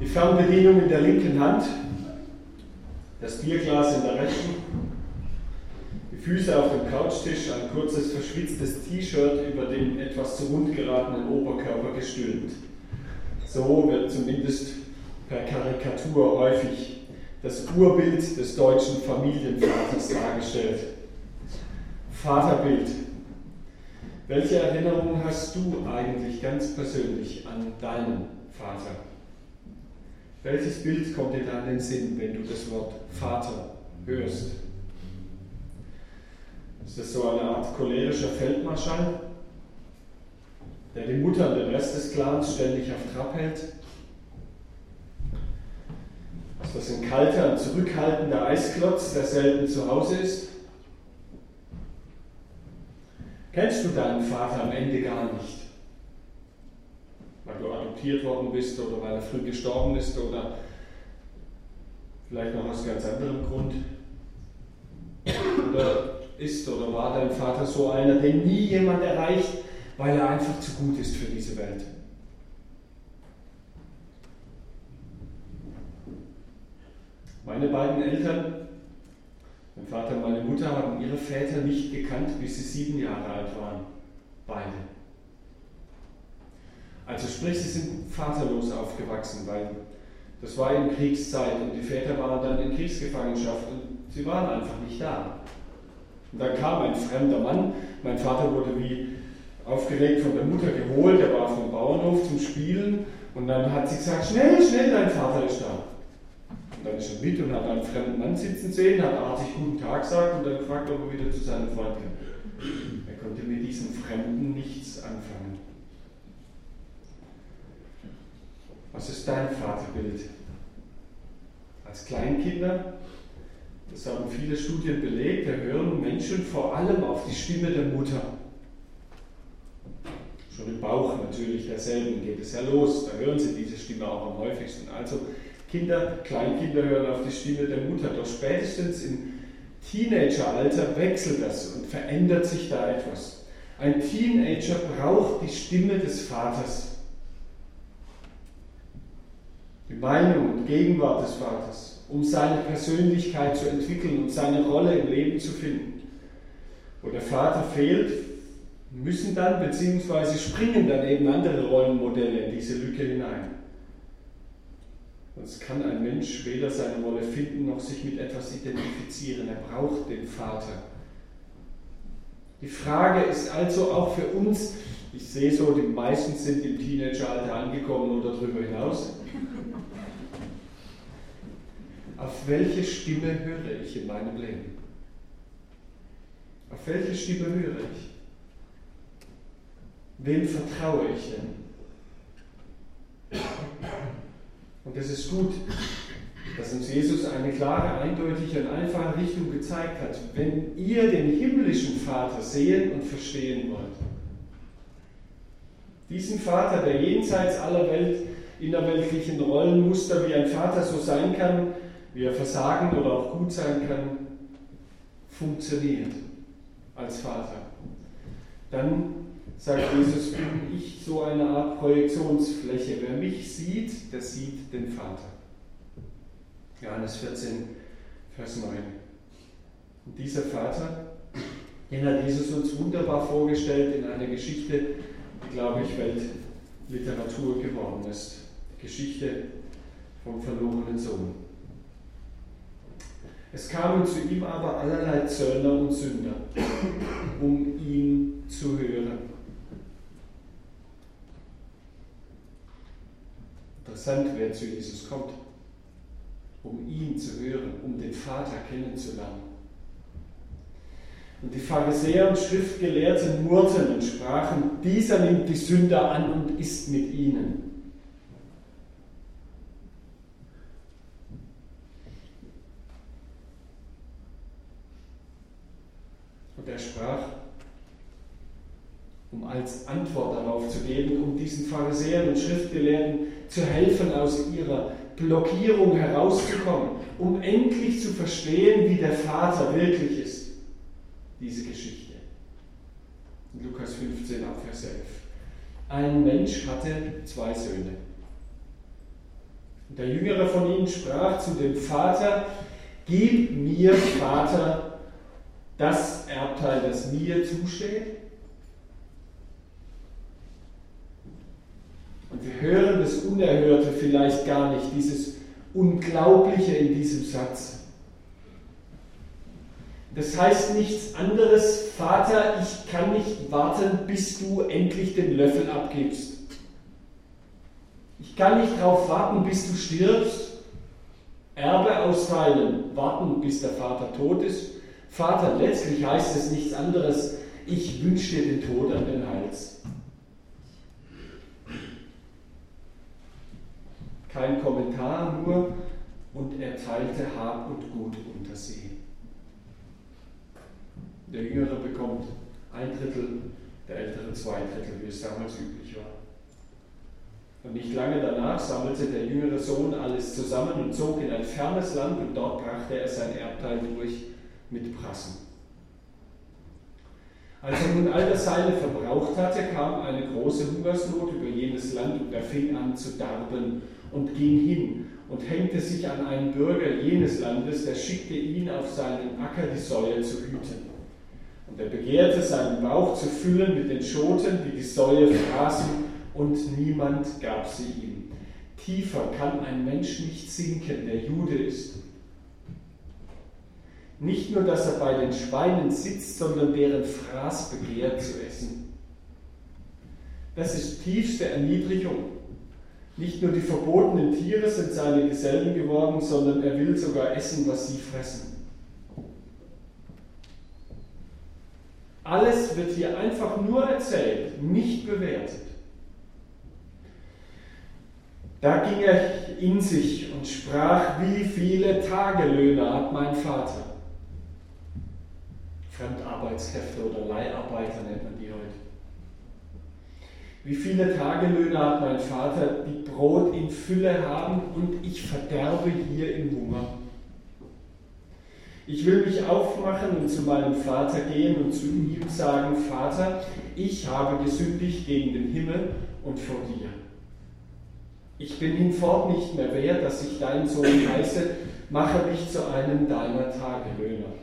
Die Fernbedienung in der linken Hand, das Bierglas in der rechten, die Füße auf dem Couchtisch, ein kurzes verschwitztes T-Shirt über den etwas zu rund geratenen Oberkörper gestülpt. So wird zumindest per Karikatur häufig das Urbild des deutschen Familienvaters dargestellt. Vaterbild. Welche Erinnerungen hast du eigentlich ganz persönlich an deinen Vater? Welches Bild kommt dir da in den Sinn, wenn du das Wort Vater hörst? Ist das so eine Art cholerischer Feldmarschall, der die Mutter und den Rest des Clans ständig auf Trab hält? Ist das ein kalter zurückhaltender Eisklotz, der selten zu Hause ist? Kennst du deinen Vater am Ende gar nicht? Adoptiert worden bist oder weil er früh gestorben ist oder vielleicht noch aus ganz anderem Grund? Oder ist oder war dein Vater so einer, den nie jemand erreicht, weil er einfach zu gut ist für diese Welt? Meine beiden Eltern, mein Vater und meine Mutter, haben ihre Väter nicht gekannt, bis sie sieben Jahre alt waren. Beide. Also sprich, sie sind vaterlos aufgewachsen, weil das war in Kriegszeit und die Väter waren dann in Kriegsgefangenschaft und sie waren einfach nicht da. Und dann kam ein fremder Mann, mein Vater wurde wie aufgeregt von der Mutter geholt, er war vom Bauernhof zum Spielen und dann hat sie gesagt, schnell, schnell, dein Vater ist da. Und dann ist er mit und hat einen fremden Mann sitzen sehen, hat artig guten Tag gesagt und dann gefragt, ob er wieder zu seinem Freund kann. Er konnte mit diesem Fremden nichts anfangen. Was ist dein Vaterbild? Als Kleinkinder, das haben viele Studien belegt, da hören Menschen vor allem auf die Stimme der Mutter. Schon im Bauch natürlich derselben geht es ja los, da hören sie diese Stimme auch am häufigsten. Also Kinder, Kleinkinder hören auf die Stimme der Mutter, doch spätestens im Teenageralter wechselt das und verändert sich da etwas. Ein Teenager braucht die Stimme des Vaters die Meinung und Gegenwart des Vaters, um seine Persönlichkeit zu entwickeln und seine Rolle im Leben zu finden. Wo der Vater fehlt, müssen dann bzw. springen dann eben andere Rollenmodelle in diese Lücke hinein. Sonst kann ein Mensch weder seine Rolle finden noch sich mit etwas identifizieren. Er braucht den Vater. Die Frage ist also auch für uns, ich sehe so, die meisten sind im Teenageralter angekommen oder darüber hinaus. Auf welche Stimme höre ich in meinem Leben? Auf welche Stimme höre ich? Wem vertraue ich denn? Und es ist gut, dass uns Jesus eine klare, eindeutige und einfache Richtung gezeigt hat. Wenn ihr den himmlischen Vater sehen und verstehen wollt, diesen Vater, der jenseits aller Welt, innerweltlichen Rollenmuster wie ein Vater so sein kann, wie er versagen oder auch gut sein kann, funktioniert als Vater. Dann sagt Jesus, bin ich so eine Art Projektionsfläche. Wer mich sieht, der sieht den Vater. Johannes 14, Vers 9. Und dieser Vater, den hat Jesus uns wunderbar vorgestellt in einer Geschichte, die, glaube ich, Weltliteratur geworden ist. Die Geschichte vom verlorenen Sohn. Es kamen zu ihm aber allerlei Zöllner und Sünder, um ihn zu hören. Interessant, wer zu Jesus kommt, um ihn zu hören, um den Vater kennenzulernen. Und die Pharisäer und Schriftgelehrten murrten und sprachen, dieser nimmt die Sünder an und ist mit ihnen. Und er sprach, um als Antwort darauf zu geben, um diesen Pharisäern und Schriftgelehrten zu helfen, aus ihrer Blockierung herauszukommen, um endlich zu verstehen, wie der Vater wirklich ist. Diese Geschichte. In Lukas 15 ab Vers 11. Ein Mensch hatte zwei Söhne. der Jüngere von ihnen sprach zu dem Vater, Gib mir, Vater, das Erbteil, das mir zusteht. Und wir hören das Unerhörte vielleicht gar nicht, dieses Unglaubliche in diesem Satz. Das heißt nichts anderes, Vater, ich kann nicht warten, bis du endlich den Löffel abgibst. Ich kann nicht darauf warten, bis du stirbst. Erbe austeilen, warten, bis der Vater tot ist. Vater, letztlich heißt es nichts anderes, ich wünsche dir den Tod an den Hals. Kein Kommentar, nur und er teilte Hab und Gut unter sie. Der Jüngere bekommt ein Drittel, der Ältere zwei Drittel, wie es damals üblich war. Und nicht lange danach sammelte der jüngere Sohn alles zusammen und zog in ein fernes Land und dort brachte er sein Erbteil durch mit Prassen. Als er nun all das Seine verbraucht hatte, kam eine große Hungersnot über jenes Land und er fing an zu darben und ging hin und hängte sich an einen Bürger jenes Landes, der schickte ihn auf seinen Acker die Säue zu hüten. Und er begehrte seinen Bauch zu füllen mit den Schoten, die die Säue fraßen, und niemand gab sie ihm. Tiefer kann ein Mensch nicht sinken, der Jude ist. Nicht nur, dass er bei den Schweinen sitzt, sondern deren Fraß begehrt zu essen. Das ist tiefste Erniedrigung. Nicht nur die verbotenen Tiere sind seine Gesellen geworden, sondern er will sogar essen, was sie fressen. Alles wird hier einfach nur erzählt, nicht bewertet. Da ging er in sich und sprach, wie viele Tagelöhner hat mein Vater? Fremdarbeitskräfte oder Leiharbeiter nennt man die heute. Wie viele Tagelöhner hat mein Vater, die Brot in Fülle haben und ich verderbe hier im Hunger? Ich will mich aufmachen und zu meinem Vater gehen und zu ihm sagen, Vater, ich habe gesündigt gegen den Himmel und vor dir. Ich bin hinfort nicht mehr wert, dass ich dein Sohn heiße, mache mich zu einem deiner Tagelöhner.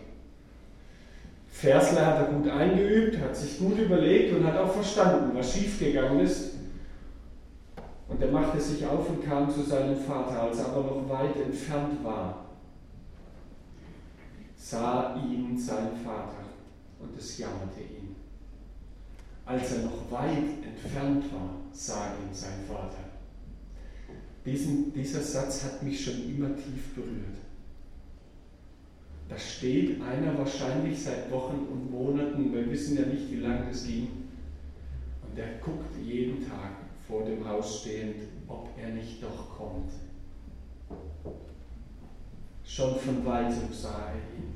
Versler hat er gut eingeübt, hat sich gut überlegt und hat auch verstanden, was schiefgegangen ist. Und er machte sich auf und kam zu seinem Vater, als er aber noch weit entfernt war. Sah ihn sein Vater und es jammerte ihn. Als er noch weit entfernt war, sah ihn sein Vater. Diesen, dieser Satz hat mich schon immer tief berührt. Da steht einer wahrscheinlich seit Wochen und Monaten, wir wissen ja nicht, wie lange das ging, und der guckt jeden Tag vor dem Haus stehend, ob er nicht doch kommt. Schon von weitem sah er ihn.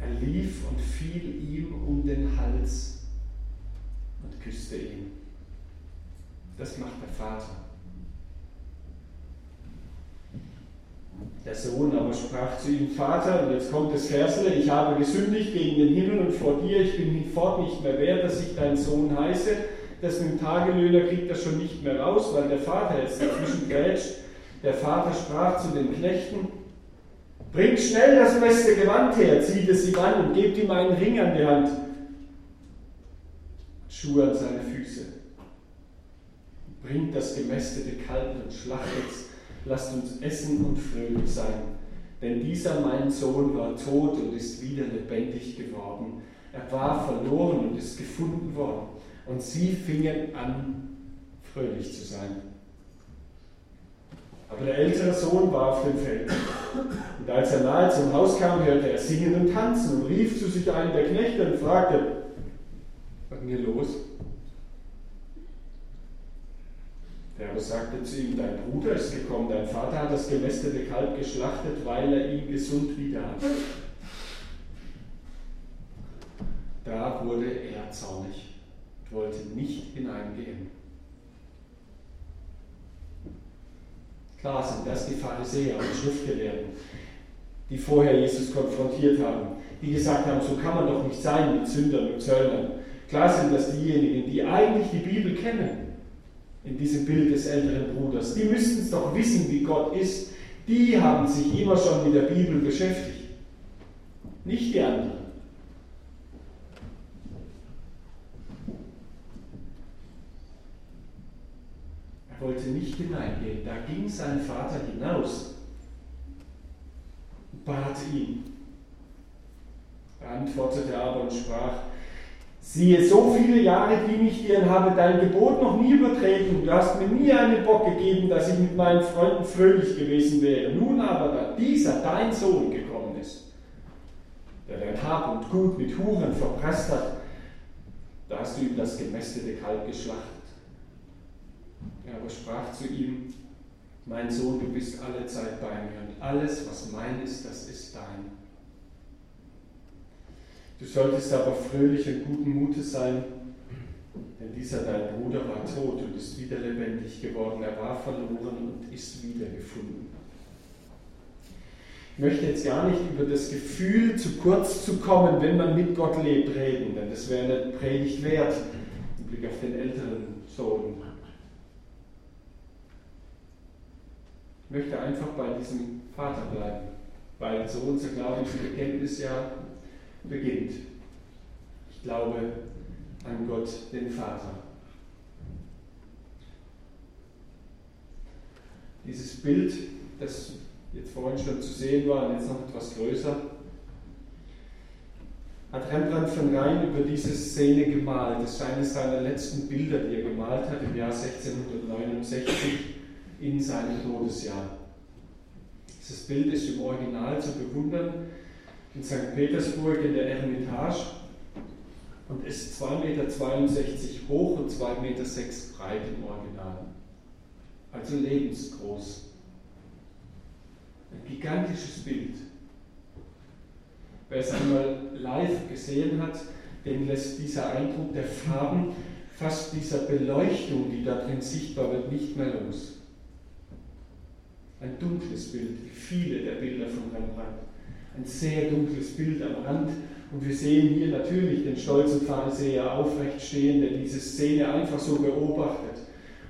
Er lief und fiel ihm um den Hals und küsste ihn. Das macht der Vater. Der Sohn aber sprach zu ihm, Vater, und jetzt kommt das Versle, ich habe gesündigt gegen den Himmel und vor dir, ich bin hinfort nicht mehr wert, dass ich dein Sohn heiße. Dem Tagelöhner kriegt er schon nicht mehr raus, weil der Vater jetzt dazwischen grätscht. Der Vater sprach zu den Knechten, bringt schnell das beste Gewand her, zieht es ihm an und gebt ihm einen Ring an die Hand Schuhe an seine Füße. Bringt das gemästete Kalb und schlachtet es. Lasst uns essen und fröhlich sein. Denn dieser mein Sohn war tot und ist wieder lebendig geworden. Er war verloren und ist gefunden worden. Und sie fingen an, fröhlich zu sein. Aber der ältere Sohn war auf dem Feld. Und als er nahe zum Haus kam, hörte er singen und tanzen und rief zu sich einen der Knechte und fragte, was ist denn los? Der aber sagte zu ihm, dein Bruder ist gekommen, dein Vater hat das gemästete Kalb geschlachtet, weil er ihn gesund wieder hat. Da wurde er zornig und wollte nicht hineingehen. Klar sind das die Pharisäer und Schriftgelehrten, die vorher Jesus konfrontiert haben, die gesagt haben, so kann man doch nicht sein mit Sündern und Zöllnern. Klar sind das diejenigen, die eigentlich die Bibel kennen, in diesem Bild des älteren Bruders. Die müssten es doch wissen, wie Gott ist. Die haben sich immer schon mit der Bibel beschäftigt, nicht die anderen. Er wollte nicht hineingehen. Da ging sein Vater hinaus und bat ihn. Er antwortete aber und sprach, Siehe, so viele Jahre diene ich dir und habe dein Gebot noch nie übertreten. Du hast mir nie einen Bock gegeben, dass ich mit meinen Freunden fröhlich gewesen wäre. Nun aber, da dieser, dein Sohn, gekommen ist, der dein Hab und Gut mit Huren verpresst hat, da hast du ihm das gemästete Kalb geschlachtet. Er aber sprach zu ihm, mein Sohn, du bist alle Zeit bei mir und alles, was mein ist, das ist dein. Du solltest aber fröhlich und guten Mutes sein, denn dieser dein Bruder war tot und ist wieder lebendig geworden. Er war verloren und ist wiedergefunden. Ich möchte jetzt gar nicht über das Gefühl, zu kurz zu kommen, wenn man mit Gott lebt, reden, denn das wäre eine Predigt wert, im Blick auf den älteren Sohn. Ich möchte einfach bei diesem Vater bleiben, weil so unser Glaubensbekenntnis ja beginnt. Ich glaube an Gott, den Vater. Dieses Bild, das jetzt vorhin schon zu sehen war und jetzt noch etwas größer, hat Rembrandt von Rhein über diese Szene gemalt. Das ist eines seiner letzten Bilder, die er gemalt hat im Jahr 1669 in seinem Todesjahr. Dieses Bild ist im Original zu bewundern in St. Petersburg in der Eremitage und ist 2,62 Meter hoch und 2,06 Meter breit im Original. Also lebensgroß. Ein gigantisches Bild. Wer es einmal live gesehen hat, den lässt dieser Eindruck der Farben, fast dieser Beleuchtung, die da drin sichtbar wird, nicht mehr los. Ein dunkles Bild, wie viele der Bilder von Rembrandt ein sehr dunkles Bild am Rand. Und wir sehen hier natürlich den stolzen Pharisäer aufrecht stehen, der diese Szene einfach so beobachtet.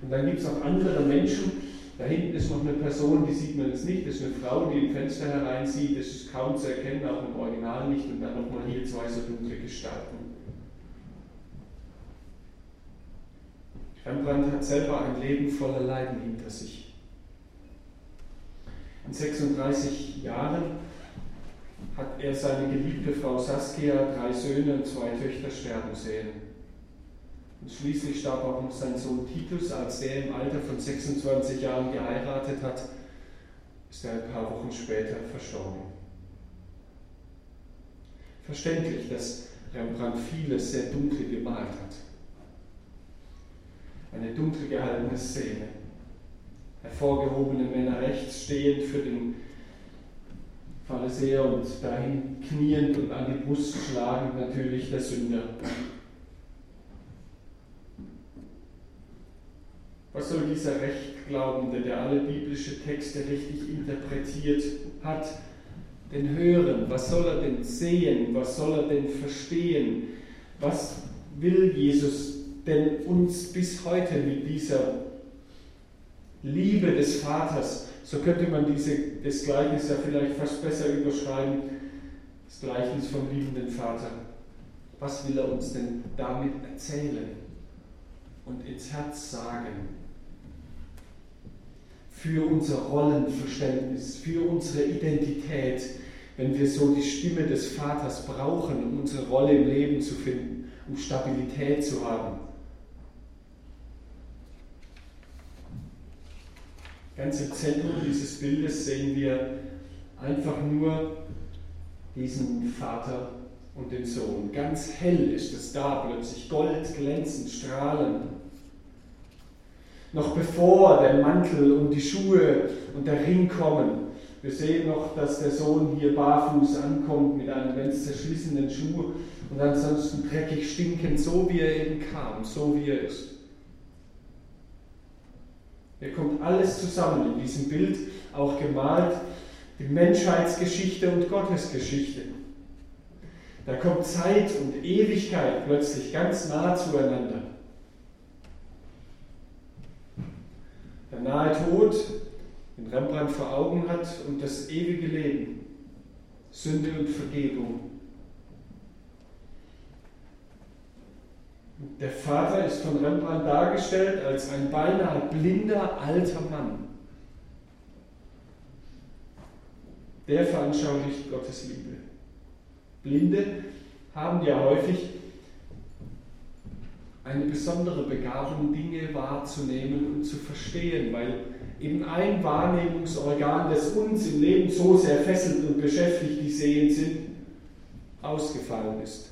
Und dann gibt es noch andere Menschen. Da hinten ist noch eine Person, die sieht man jetzt nicht. Das ist eine Frau, die im Fenster hereinsieht. Das ist kaum zu erkennen, auch im Original nicht. Und dann nochmal hier zwei so dunkle Gestalten. Rembrandt hat selber ein Leben voller Leiden hinter sich. In 36 Jahren hat er seine geliebte Frau Saskia, drei Söhne und zwei Töchter sterben sehen. Und schließlich starb auch noch sein Sohn Titus, als er im Alter von 26 Jahren geheiratet hat, ist er ein paar Wochen später verstorben. Verständlich, dass Rembrandt vieles sehr dunkel gemalt hat. Eine dunkel gehaltene Szene. Hervorgehobene Männer rechts stehend für den Pharisäer und dahin kniend und an die Brust schlagend natürlich der Sünder. Was soll dieser Rechtglaubende, der alle biblischen Texte richtig interpretiert hat, denn hören? Was soll er denn sehen? Was soll er denn verstehen? Was will Jesus denn uns bis heute mit dieser Liebe des Vaters so könnte man diese, das Gleichnis ja vielleicht fast besser überschreiben, das Gleichnis vom liebenden Vater. Was will er uns denn damit erzählen und ins Herz sagen? Für unser Rollenverständnis, für unsere Identität, wenn wir so die Stimme des Vaters brauchen, um unsere Rolle im Leben zu finden, um Stabilität zu haben. Ganz im Zentrum dieses Bildes sehen wir einfach nur diesen Vater und den Sohn. Ganz hell ist es da plötzlich, gold, glänzend, strahlend. Noch bevor der Mantel und die Schuhe und der Ring kommen, wir sehen noch, dass der Sohn hier barfuß ankommt mit einem ganz zerschlissenen Schuh und ansonsten dreckig stinkend, so wie er eben kam, so wie er ist. Hier kommt alles zusammen in diesem Bild, auch gemalt, die Menschheitsgeschichte und Gottesgeschichte. Da kommt Zeit und Ewigkeit plötzlich ganz nah zueinander. Der nahe Tod, den Rembrandt vor Augen hat, und das ewige Leben, Sünde und Vergebung. Der Vater ist von Rembrandt dargestellt als ein beinahe blinder alter Mann. Der veranschaulicht Gottes Liebe. Blinde haben ja häufig eine besondere Begabung, Dinge wahrzunehmen und zu verstehen, weil eben ein Wahrnehmungsorgan, das uns im Leben so sehr fesselt und beschäftigt, die sehend sind, ausgefallen ist.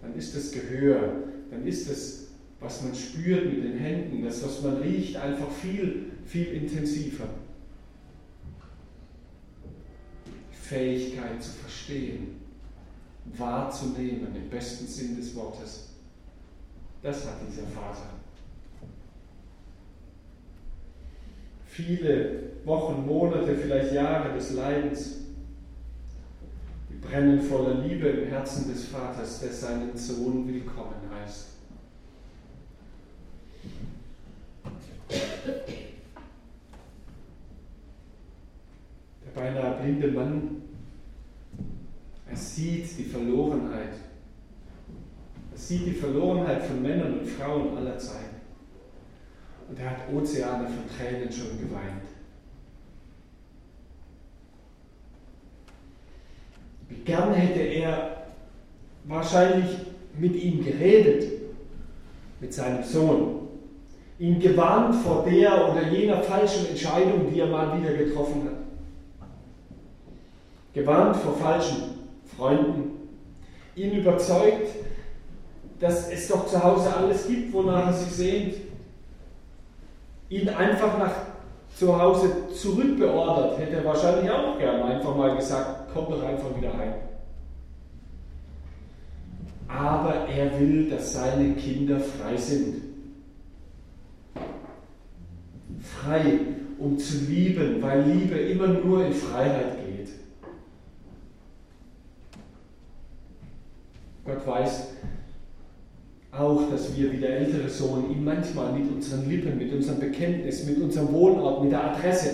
Dann ist das Gehör, dann ist das, was man spürt mit den Händen, das, was man riecht, einfach viel, viel intensiver. Fähigkeit zu verstehen, wahrzunehmen, im besten Sinn des Wortes. Das hat dieser Vater. Viele Wochen, Monate, vielleicht Jahre des Leidens, brennen voller Liebe im Herzen des Vaters, der seinen Sohn willkommen heißt. Der beinahe blinde Mann, er sieht die Verlorenheit sieht die Verlorenheit von Männern und Frauen aller Zeiten. Und er hat Ozeane von Tränen schon geweint. Wie gern hätte er wahrscheinlich mit ihm geredet, mit seinem Sohn, ihn gewarnt vor der oder jener falschen Entscheidung, die er mal wieder getroffen hat. Gewarnt vor falschen Freunden, ihn überzeugt, dass es doch zu Hause alles gibt, wonach er sich sehnt. Ihn einfach nach zu Hause zurückbeordert, hätte er wahrscheinlich auch gern einfach mal gesagt, komm doch einfach wieder heim. Aber er will, dass seine Kinder frei sind. Frei, um zu lieben, weil Liebe immer nur in Freiheit geht. Gott weiß, auch, dass wir wie der ältere Sohn ihm manchmal mit unseren Lippen, mit unserem Bekenntnis, mit unserem Wohnort, mit der Adresse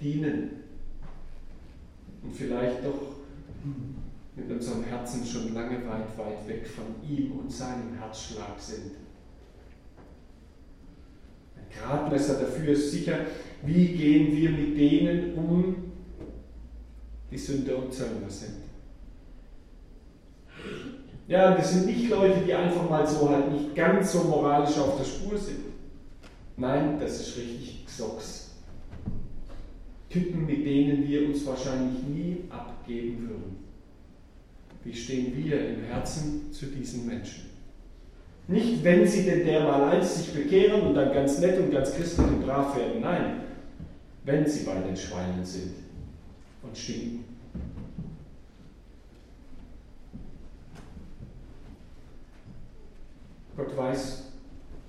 dienen. Und vielleicht doch mit unserem Herzen schon lange weit, weit weg von ihm und seinem Herzschlag sind. Ein Gradmesser dafür ist sicher, wie gehen wir mit denen um, die Sünder und Zöllner sind. Ja, das sind nicht Leute, die einfach mal so halt nicht ganz so moralisch auf der Spur sind. Nein, das ist richtig Xox. Typen, mit denen wir uns wahrscheinlich nie abgeben würden. Wie stehen wir im Herzen zu diesen Menschen? Nicht, wenn sie denn dermal sich bekehren und dann ganz nett und ganz christlich und brav werden. Nein, wenn sie bei den Schweinen sind und stinken. Gott weiß,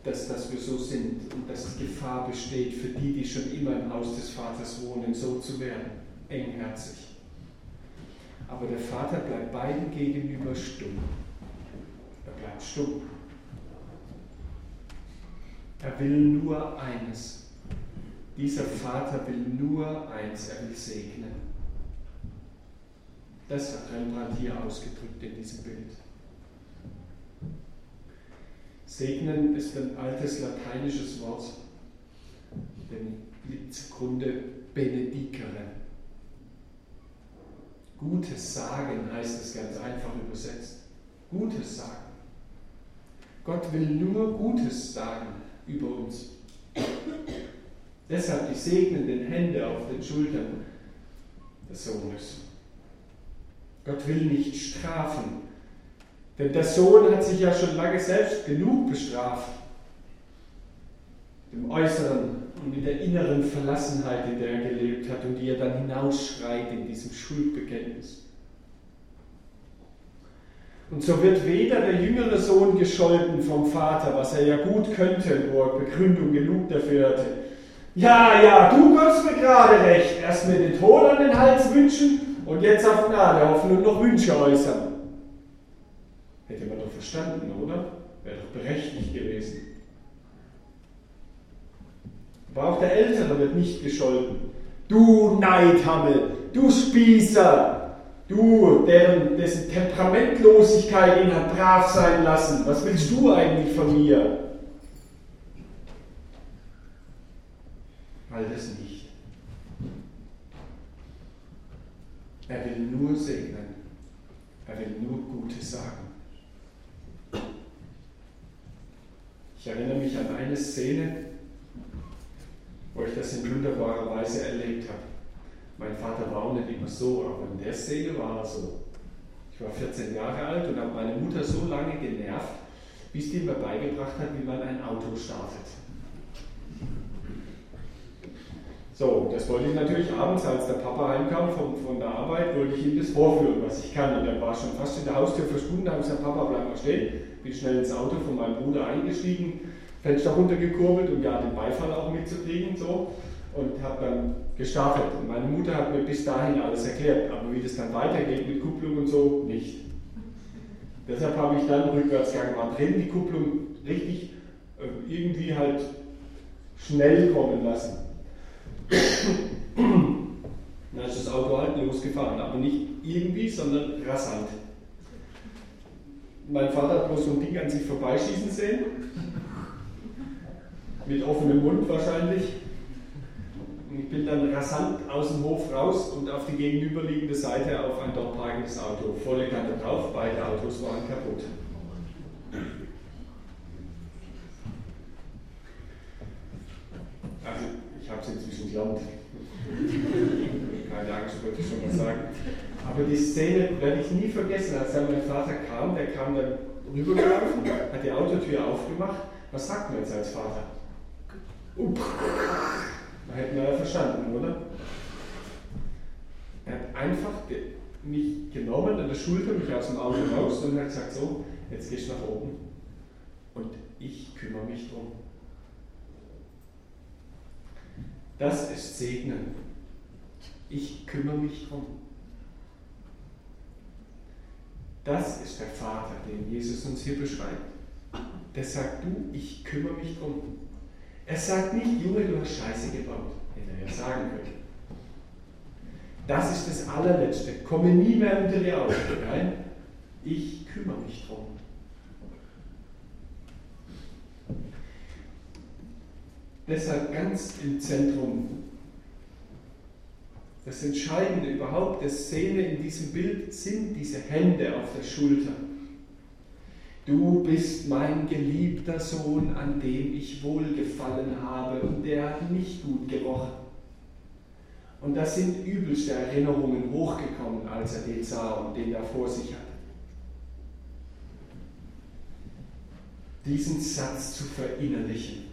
dass, dass wir so sind und dass Gefahr besteht für die, die schon immer im Haus des Vaters wohnen, so zu werden, engherzig. Aber der Vater bleibt beiden gegenüber stumm. Er bleibt stumm. Er will nur eines. Dieser Vater will nur eins, er will segnen. Das hat Rembrandt hier ausgedrückt in diesem Bild. Segnen ist ein altes lateinisches Wort, dem liegt zugrunde benedicere. Gutes sagen heißt es ganz einfach übersetzt. Gutes sagen. Gott will nur Gutes sagen über uns. Deshalb die segnenden Hände auf den Schultern des Sohnes. Gott will nicht strafen, denn der Sohn hat sich ja schon lange selbst genug bestraft. Im Äußeren und mit der inneren Verlassenheit, in der er gelebt hat und die er dann hinausschreit in diesem Schuldbekenntnis. Und so wird weder der jüngere Sohn gescholten vom Vater, was er ja gut könnte, wo er Begründung genug dafür hatte. Ja, ja, du konntest mir gerade recht. Erst mir den Tod an den Hals wünschen und jetzt auf Gnade hoffen und noch Wünsche äußern. Hätte man doch verstanden, oder? Wäre doch berechtigt gewesen. Aber auch der Ältere wird nicht gescholten. Du Neidhammel, du Spießer, du, deren, dessen Temperamentlosigkeit ihn hat brav sein lassen. Was willst du eigentlich von mir? All das nicht. Er will nur segnen. Er will nur Gutes sagen. Ich erinnere mich an eine Szene, wo ich das in wunderbarer Weise erlebt habe. Mein Vater war auch nicht immer so, aber in der Szene war er so. Ich war 14 Jahre alt und habe meine Mutter so lange genervt, bis die mir beigebracht hat, wie man ein Auto startet. So, das wollte ich natürlich abends, als der Papa heimkam von, von der Arbeit, wollte ich ihm das vorführen, was ich kann. Und er war schon fast in der Haustür verschwunden, da habe ich gesagt, Papa, bleib mal stehen. Bin schnell ins Auto von meinem Bruder eingestiegen, Fenster runtergekurbelt, um ja den Beifall auch mitzukriegen. So. Und habe dann gestartet. Und meine Mutter hat mir bis dahin alles erklärt, aber wie das dann weitergeht mit Kupplung und so, nicht. Deshalb habe ich dann Rückwärtsgang war drin, die Kupplung richtig äh, irgendwie halt schnell kommen lassen. Dann ist das Auto halt losgefahren, aber nicht irgendwie, sondern rasant. Mein Vater hat bloß so ein Ding an sich vorbeischießen sehen, mit offenem Mund wahrscheinlich. Und ich bin dann rasant aus dem Hof raus und auf die gegenüberliegende Seite auf ein dort parkendes Auto. Volle Kante drauf, beide Autos waren kaputt. Also ich habe es inzwischen gelernt. Keine Angst, wollte ich schon mal sagen. Aber die Szene werde ich nie vergessen, als dann mein Vater kam, der kam dann rübergelaufen, hat die Autotür aufgemacht. Was sagt man jetzt als Vater? Da hätten wir ja verstanden, oder? Er hat einfach mich genommen an der Schulter, mich aus dem Auto raus und hat gesagt, so, jetzt gehst du nach oben und ich kümmere mich drum. Das ist Segnen. Ich kümmere mich drum. Das ist der Vater, den Jesus uns hier beschreibt. Der sagt, du, ich kümmere mich drum. Er sagt nicht, Junge, du hast Scheiße gebaut. Hätte er ja sagen können. Das ist das allerletzte. Komme nie mehr unter die Augen. Nein, ich kümmere mich drum. Deshalb ganz im Zentrum. Das Entscheidende überhaupt der Szene in diesem Bild sind diese Hände auf der Schulter. Du bist mein geliebter Sohn, an dem ich wohlgefallen habe, und der hat nicht gut gerochen. Und das sind übelste Erinnerungen hochgekommen, als er den sah und den da vor sich hatte. Diesen Satz zu verinnerlichen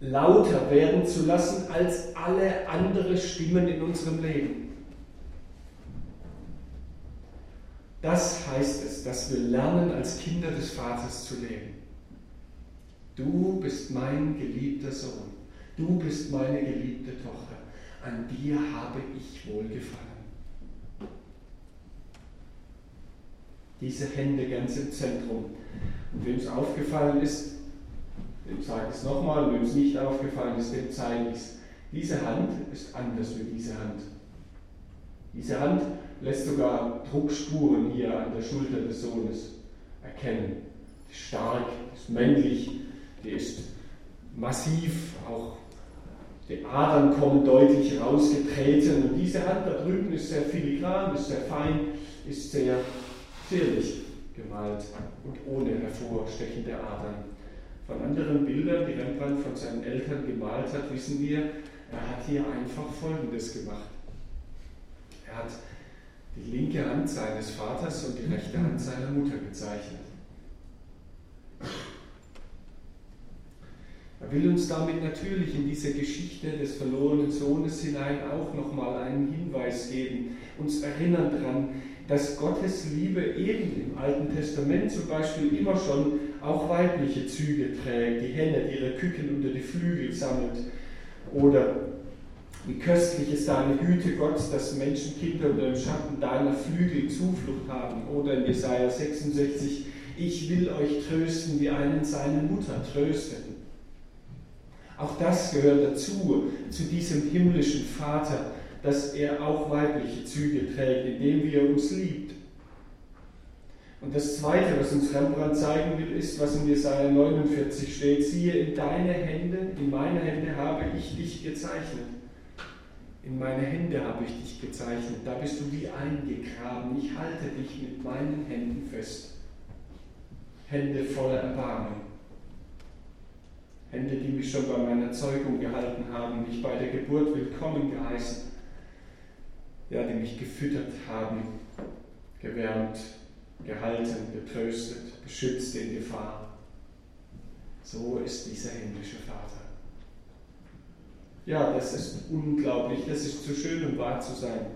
lauter werden zu lassen als alle anderen Stimmen in unserem Leben. Das heißt es, dass wir lernen, als Kinder des Vaters zu leben. Du bist mein geliebter Sohn. Du bist meine geliebte Tochter. An dir habe ich wohlgefallen. Diese Hände ganz im Zentrum. Und wem es aufgefallen ist, dem sage ich es nochmal, wenn es nicht aufgefallen ist, dem zeige ich es. Diese Hand ist anders wie diese Hand. Diese Hand lässt sogar Druckspuren hier an der Schulter des Sohnes erkennen. Die ist stark, die ist männlich, die ist massiv, auch die Adern kommen deutlich rausgetreten. Und diese Hand da drüben ist sehr filigran, ist sehr fein, ist sehr zierlich gemalt und ohne hervorstechende Adern. Von anderen Bildern, die Rembrandt von seinen Eltern gemalt hat, wissen wir, er hat hier einfach Folgendes gemacht. Er hat die linke Hand seines Vaters und die rechte Hand seiner Mutter gezeichnet. Er will uns damit natürlich in diese Geschichte des verlorenen Sohnes hinein auch nochmal einen Hinweis geben, uns erinnern daran, dass Gottes Liebe eben im Alten Testament zum Beispiel immer schon auch weibliche Züge trägt, die Henne, die ihre Küken unter die Flügel sammelt oder Wie köstlich ist deine Güte, Gott, dass Menschenkinder unter dem Schatten deiner Flügel Zuflucht haben. Oder in Jesaja 66, ich will euch trösten, wie einen seine Mutter tröstet. Auch das gehört dazu, zu diesem himmlischen Vater, dass er auch weibliche Züge trägt, indem er uns liebt. Und das Zweite, was uns Rembrandt zeigen will, ist, was in Jesaja 49 steht: Siehe, in deine Hände, in meine Hände habe ich dich gezeichnet. In meine Hände habe ich dich gezeichnet. Da bist du wie eingegraben. Ich halte dich mit meinen Händen fest. Hände voller Erbarmen. Hände, die mich schon bei meiner Zeugung gehalten haben, mich bei der Geburt willkommen geheißen, ja, die mich gefüttert haben, gewärmt, gehalten, getröstet, beschützt in Gefahr. So ist dieser himmlische Vater. Ja, das ist unglaublich, das ist zu schön, um wahr zu sein.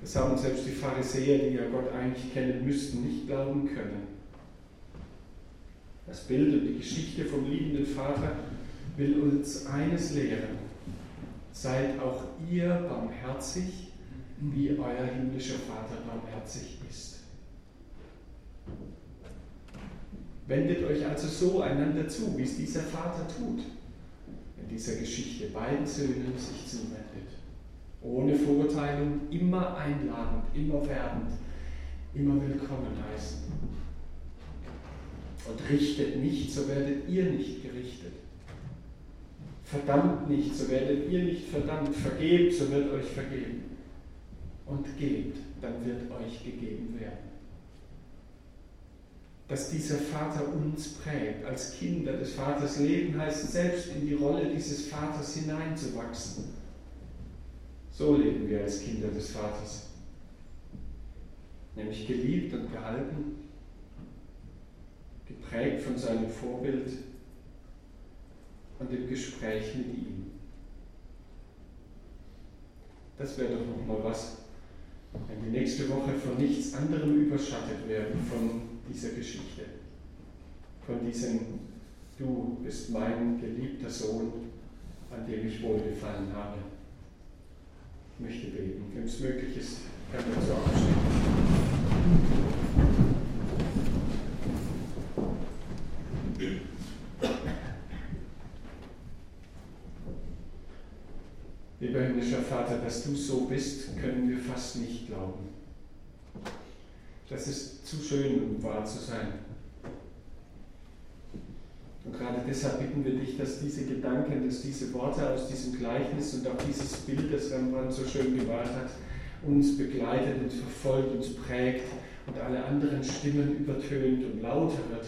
Das haben selbst die Pharisäer, die ja Gott eigentlich kennen müssten, nicht glauben können. Das Bild und die Geschichte vom liebenden Vater will uns eines lehren. Seid auch ihr barmherzig, wie euer himmlischer Vater barmherzig ist. Wendet euch also so einander zu, wie es dieser Vater tut, in dieser Geschichte beiden Söhnen sich zuwendet. Ohne Verurteilung, immer einladend, immer werbend, immer willkommen heißen. Und richtet nicht, so werdet ihr nicht gerichtet. Verdammt nicht, so werdet ihr nicht verdammt. Vergebt, so wird euch vergeben. Und gebt, dann wird euch gegeben werden. Dass dieser Vater uns prägt, als Kinder des Vaters leben, heißt selbst in die Rolle dieses Vaters hineinzuwachsen. So leben wir als Kinder des Vaters. Nämlich geliebt und gehalten geprägt von seinem Vorbild und dem Gespräch mit ihm. Das wäre doch nochmal was, wenn die nächste Woche von nichts anderem überschattet werden von dieser Geschichte, von diesem Du bist mein geliebter Sohn, an dem ich wohlgefallen habe. Ich möchte beten. Wenn es möglich ist, können wir so aufstehen. Lieber himmlischer Vater, dass du so bist, können wir fast nicht glauben. Das ist zu schön, um wahr zu sein. Und gerade deshalb bitten wir dich, dass diese Gedanken, dass diese Worte aus diesem Gleichnis und auch dieses Bild, das Rembrandt so schön gewahrt hat, uns begleitet, uns verfolgt, uns prägt und alle anderen Stimmen übertönt und lauter wird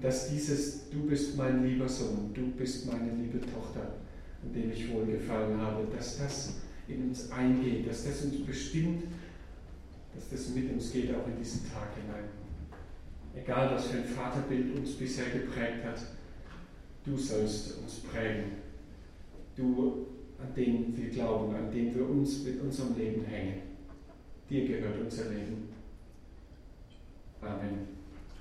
und dass dieses, du bist mein lieber Sohn, du bist meine liebe Tochter, an dem ich wohlgefallen habe, dass das in uns eingeht, dass das uns bestimmt, dass das mit uns geht, auch in diesen Tag hinein. Egal, was für ein Vaterbild uns bisher geprägt hat, du sollst uns prägen. Du, an den wir glauben, an den wir uns mit unserem Leben hängen. Dir gehört unser Leben. Amen.